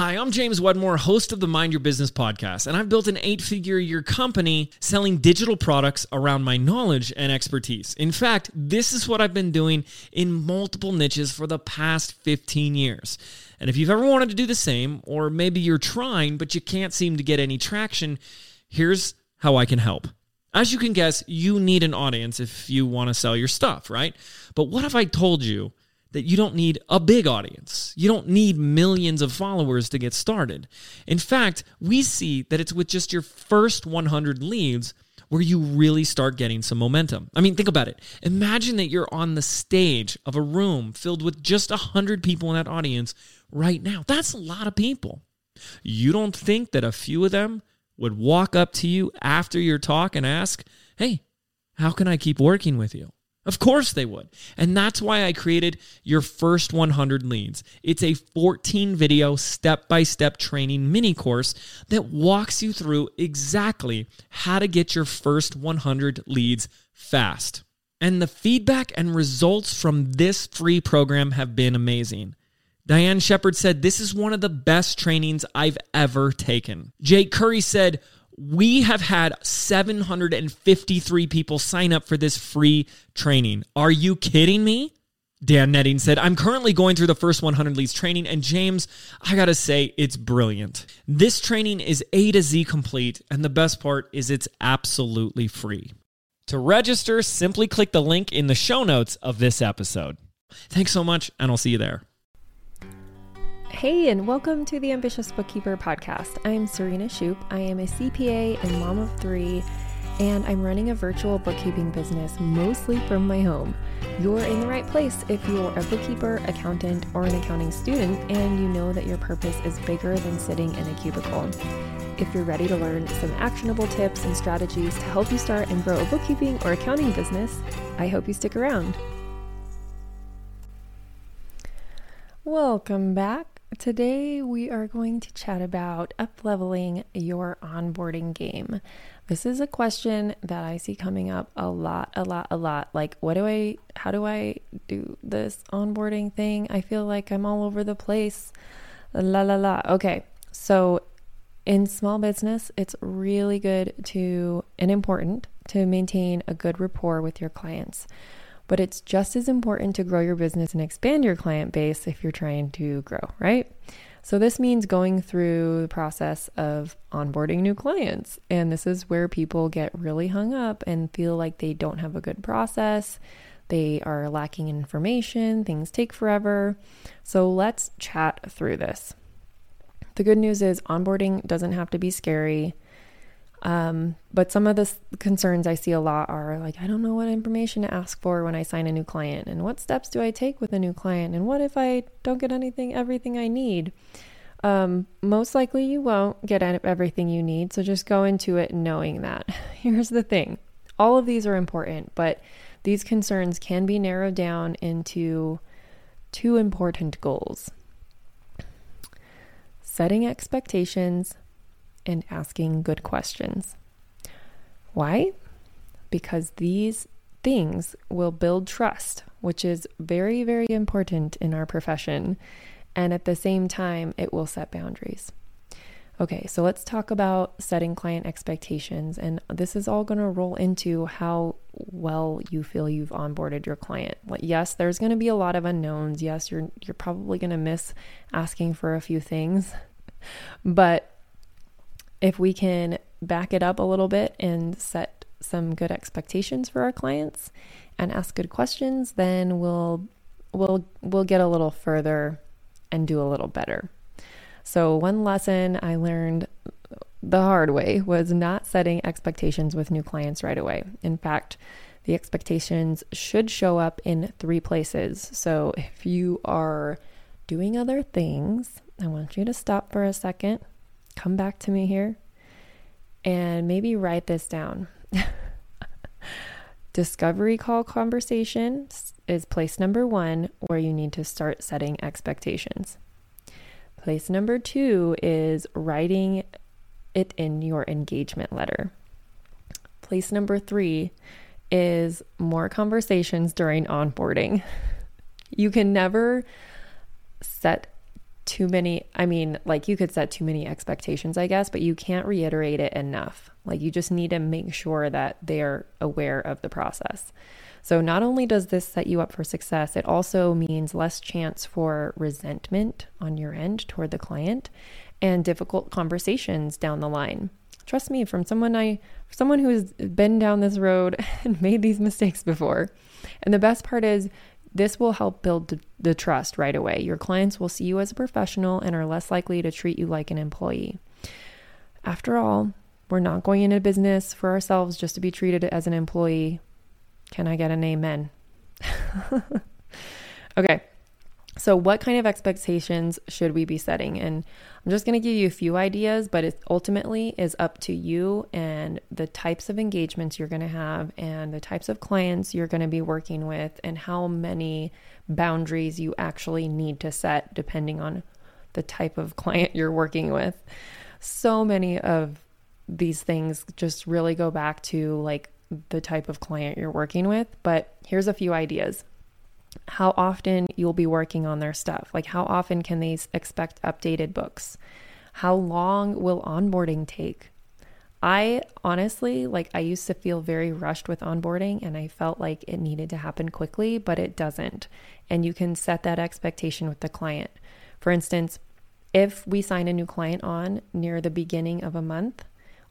Hi, I'm James Wedmore, host of the Mind Your Business podcast, and I've built an eight figure year company selling digital products around my knowledge and expertise. In fact, this is what I've been doing in multiple niches for the past 15 years. And if you've ever wanted to do the same, or maybe you're trying but you can't seem to get any traction, here's how I can help. As you can guess, you need an audience if you want to sell your stuff, right? But what if I told you? That you don't need a big audience. You don't need millions of followers to get started. In fact, we see that it's with just your first 100 leads where you really start getting some momentum. I mean, think about it. Imagine that you're on the stage of a room filled with just 100 people in that audience right now. That's a lot of people. You don't think that a few of them would walk up to you after your talk and ask, Hey, how can I keep working with you? Of course they would. And that's why I created your first 100 leads. It's a 14 video step by step training mini course that walks you through exactly how to get your first 100 leads fast. And the feedback and results from this free program have been amazing. Diane Shepard said, This is one of the best trainings I've ever taken. Jake Curry said, we have had 753 people sign up for this free training. Are you kidding me? Dan Netting said, I'm currently going through the first 100 leads training, and James, I gotta say, it's brilliant. This training is A to Z complete, and the best part is it's absolutely free. To register, simply click the link in the show notes of this episode. Thanks so much, and I'll see you there. Hey, and welcome to the Ambitious Bookkeeper podcast. I'm Serena Shoup. I am a CPA and mom of three, and I'm running a virtual bookkeeping business mostly from my home. You're in the right place if you're a bookkeeper, accountant, or an accounting student, and you know that your purpose is bigger than sitting in a cubicle. If you're ready to learn some actionable tips and strategies to help you start and grow a bookkeeping or accounting business, I hope you stick around. Welcome back. Today, we are going to chat about upleveling your onboarding game. This is a question that I see coming up a lot, a lot, a lot. Like, what do I, how do I do this onboarding thing? I feel like I'm all over the place. La la la. Okay, so in small business, it's really good to and important to maintain a good rapport with your clients but it's just as important to grow your business and expand your client base if you're trying to grow, right? So, this means going through the process of onboarding new clients. And this is where people get really hung up and feel like they don't have a good process. They are lacking information, things take forever. So, let's chat through this. The good news is onboarding doesn't have to be scary. Um, but some of the concerns I see a lot are like, I don't know what information to ask for when I sign a new client, and what steps do I take with a new client, and what if I don't get anything, everything I need? Um, most likely you won't get everything you need, so just go into it knowing that. Here's the thing all of these are important, but these concerns can be narrowed down into two important goals setting expectations and asking good questions. Why? Because these things will build trust, which is very, very important in our profession. And at the same time, it will set boundaries. Okay, so let's talk about setting client expectations. And this is all going to roll into how well you feel you've onboarded your client. Yes, there's going to be a lot of unknowns. Yes, you're you're probably going to miss asking for a few things. But if we can back it up a little bit and set some good expectations for our clients and ask good questions, then we'll we'll we'll get a little further and do a little better. So one lesson I learned the hard way was not setting expectations with new clients right away. In fact, the expectations should show up in three places. So if you are doing other things, I want you to stop for a second come back to me here and maybe write this down. Discovery call conversation is place number one where you need to start setting expectations. Place number two is writing it in your engagement letter. Place number three is more conversations during onboarding. You can never set too many, I mean, like you could set too many expectations, I guess, but you can't reiterate it enough. Like you just need to make sure that they're aware of the process. So, not only does this set you up for success, it also means less chance for resentment on your end toward the client and difficult conversations down the line. Trust me, from someone I someone who's been down this road and made these mistakes before. And the best part is this will help build the trust right away. Your clients will see you as a professional and are less likely to treat you like an employee. After all, we're not going into business for ourselves just to be treated as an employee. Can I get an amen? okay. So, what kind of expectations should we be setting? And I'm just going to give you a few ideas, but it ultimately is up to you and the types of engagements you're going to have and the types of clients you're going to be working with and how many boundaries you actually need to set depending on the type of client you're working with. So many of these things just really go back to like the type of client you're working with, but here's a few ideas how often you'll be working on their stuff. Like, how often can they expect updated books? How long will onboarding take? I honestly, like, I used to feel very rushed with onboarding and I felt like it needed to happen quickly, but it doesn't. And you can set that expectation with the client. For instance, if we sign a new client on near the beginning of a month,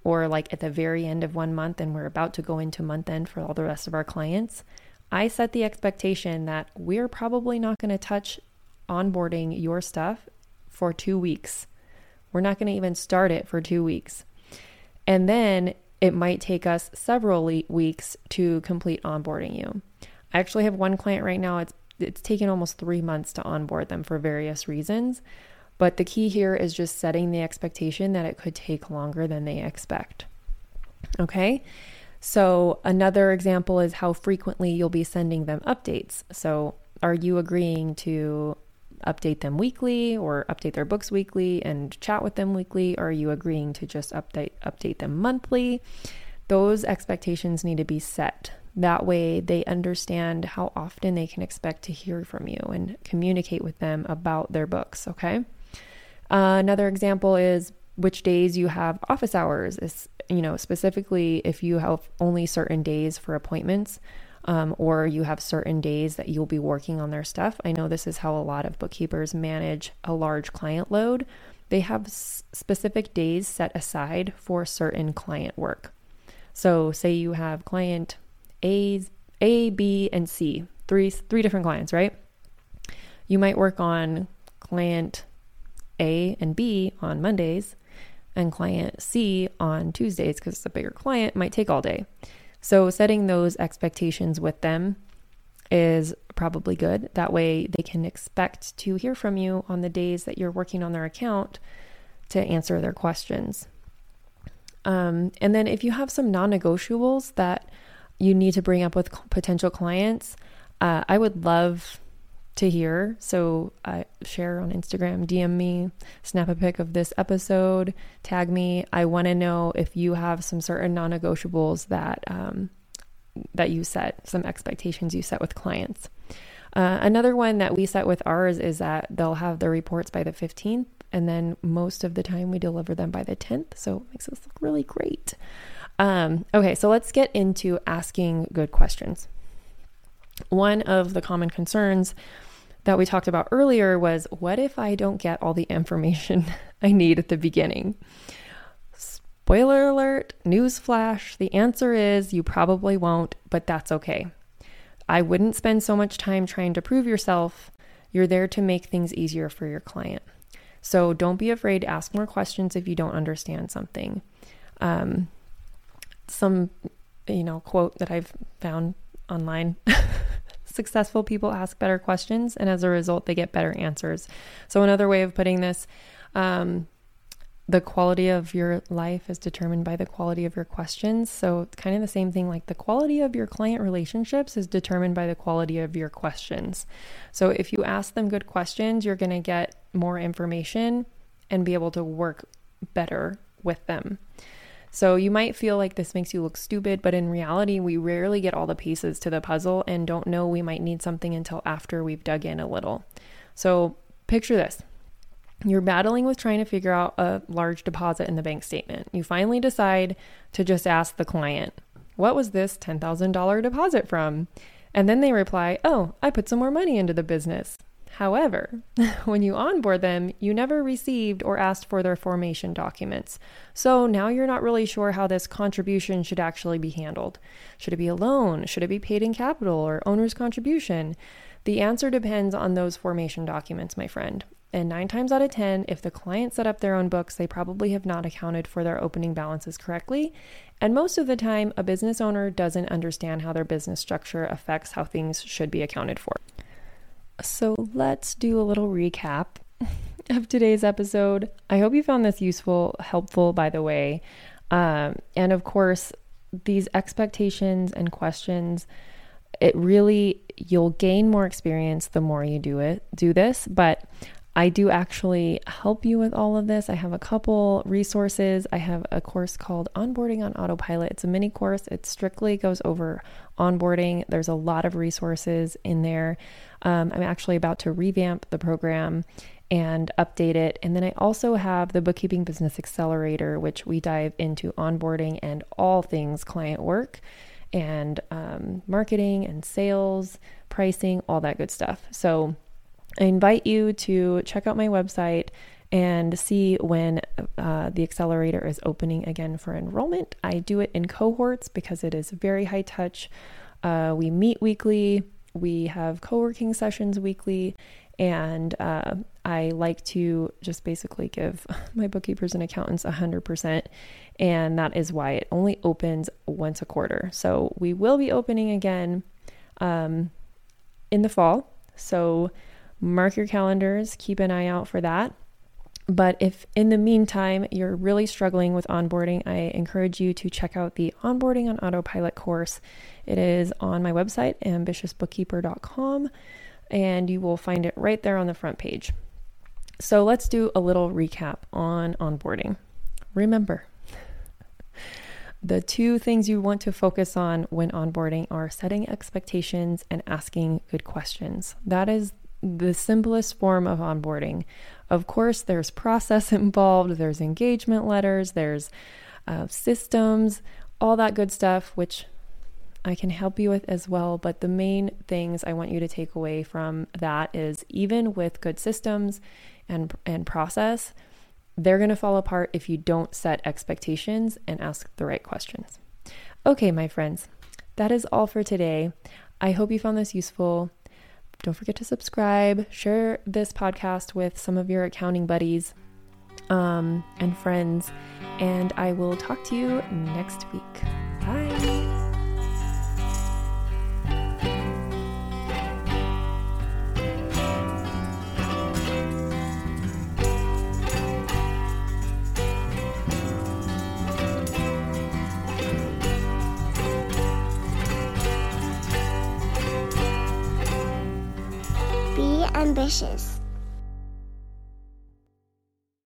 or like at the very end of one month, and we're about to go into month end for all the rest of our clients, I set the expectation that we're probably not going to touch onboarding your stuff for two weeks. We're not going to even start it for two weeks. And then it might take us several weeks to complete onboarding you. I actually have one client right now, it's it's taken almost 3 months to onboard them for various reasons, but the key here is just setting the expectation that it could take longer than they expect. Okay? So, another example is how frequently you'll be sending them updates. So, are you agreeing to update them weekly or update their books weekly and chat with them weekly? Or are you agreeing to just update update them monthly? Those expectations need to be set. That way they understand how often they can expect to hear from you and communicate with them about their books, okay? Uh, another example is which days you have office hours is you know specifically if you have only certain days for appointments um, or you have certain days that you'll be working on their stuff. I know this is how a lot of bookkeepers manage a large client load. They have s- specific days set aside for certain client work. So say you have client a a b and c three three different clients right? You might work on client a and b on mondays and client C on Tuesdays because it's a bigger client might take all day. So setting those expectations with them is probably good. That way they can expect to hear from you on the days that you're working on their account to answer their questions. Um, and then if you have some non negotiables that you need to bring up with potential clients, uh, I would love to hear. So uh, share on Instagram, DM me, snap a pic of this episode, tag me. I want to know if you have some certain non-negotiables that um, that you set, some expectations you set with clients. Uh, another one that we set with ours is that they'll have the reports by the 15th, and then most of the time we deliver them by the 10th. So it makes us look really great. Um, okay, so let's get into asking good questions. One of the common concerns that we talked about earlier was what if I don't get all the information I need at the beginning? Spoiler alert, newsflash, the answer is you probably won't, but that's okay. I wouldn't spend so much time trying to prove yourself. You're there to make things easier for your client. So don't be afraid to ask more questions if you don't understand something. Um, some, you know, quote that I've found online successful people ask better questions, and as a result, they get better answers. So, another way of putting this, um, the quality of your life is determined by the quality of your questions. So, it's kind of the same thing like the quality of your client relationships is determined by the quality of your questions. So, if you ask them good questions, you're going to get more information and be able to work better with them. So you might feel like this makes you look stupid, but in reality, we rarely get all the pieces to the puzzle and don't know we might need something until after we've dug in a little. So picture this You're battling with trying to figure out a large deposit in the bank statement. You finally decide to just ask the client, What was this $10,000 deposit from? And then they reply, Oh, I put some more money into the business. However, when you onboard them, you never received or asked for their formation documents. So now you're not really sure how this contribution should actually be handled. Should it be a loan? Should it be paid in capital or owner's contribution? The answer depends on those formation documents, my friend. And nine times out of 10, if the client set up their own books, they probably have not accounted for their opening balances correctly. And most of the time, a business owner doesn't understand how their business structure affects how things should be accounted for. So let's do a little recap of today's episode. I hope you found this useful, helpful, by the way. Um, and of course, these expectations and questions, it really, you'll gain more experience the more you do it, do this. But I do actually help you with all of this. I have a couple resources. I have a course called Onboarding on Autopilot. It's a mini course, it strictly goes over onboarding. There's a lot of resources in there. Um, I'm actually about to revamp the program and update it. And then I also have the Bookkeeping Business Accelerator, which we dive into onboarding and all things client work and um, marketing and sales, pricing, all that good stuff. So, I invite you to check out my website and see when uh, the accelerator is opening again for enrollment. I do it in cohorts because it is very high touch. Uh, we meet weekly, we have co working sessions weekly, and uh, I like to just basically give my bookkeepers and accountants 100%. And that is why it only opens once a quarter. So we will be opening again um, in the fall. So Mark your calendars, keep an eye out for that. But if in the meantime you're really struggling with onboarding, I encourage you to check out the Onboarding on Autopilot course. It is on my website, ambitiousbookkeeper.com, and you will find it right there on the front page. So let's do a little recap on onboarding. Remember, the two things you want to focus on when onboarding are setting expectations and asking good questions. That is the simplest form of onboarding. Of course, there's process involved, there's engagement letters, there's uh, systems, all that good stuff, which I can help you with as well. But the main things I want you to take away from that is even with good systems and, and process, they're going to fall apart if you don't set expectations and ask the right questions. Okay, my friends, that is all for today. I hope you found this useful. Don't forget to subscribe, share this podcast with some of your accounting buddies um, and friends, and I will talk to you next week. Ambitious.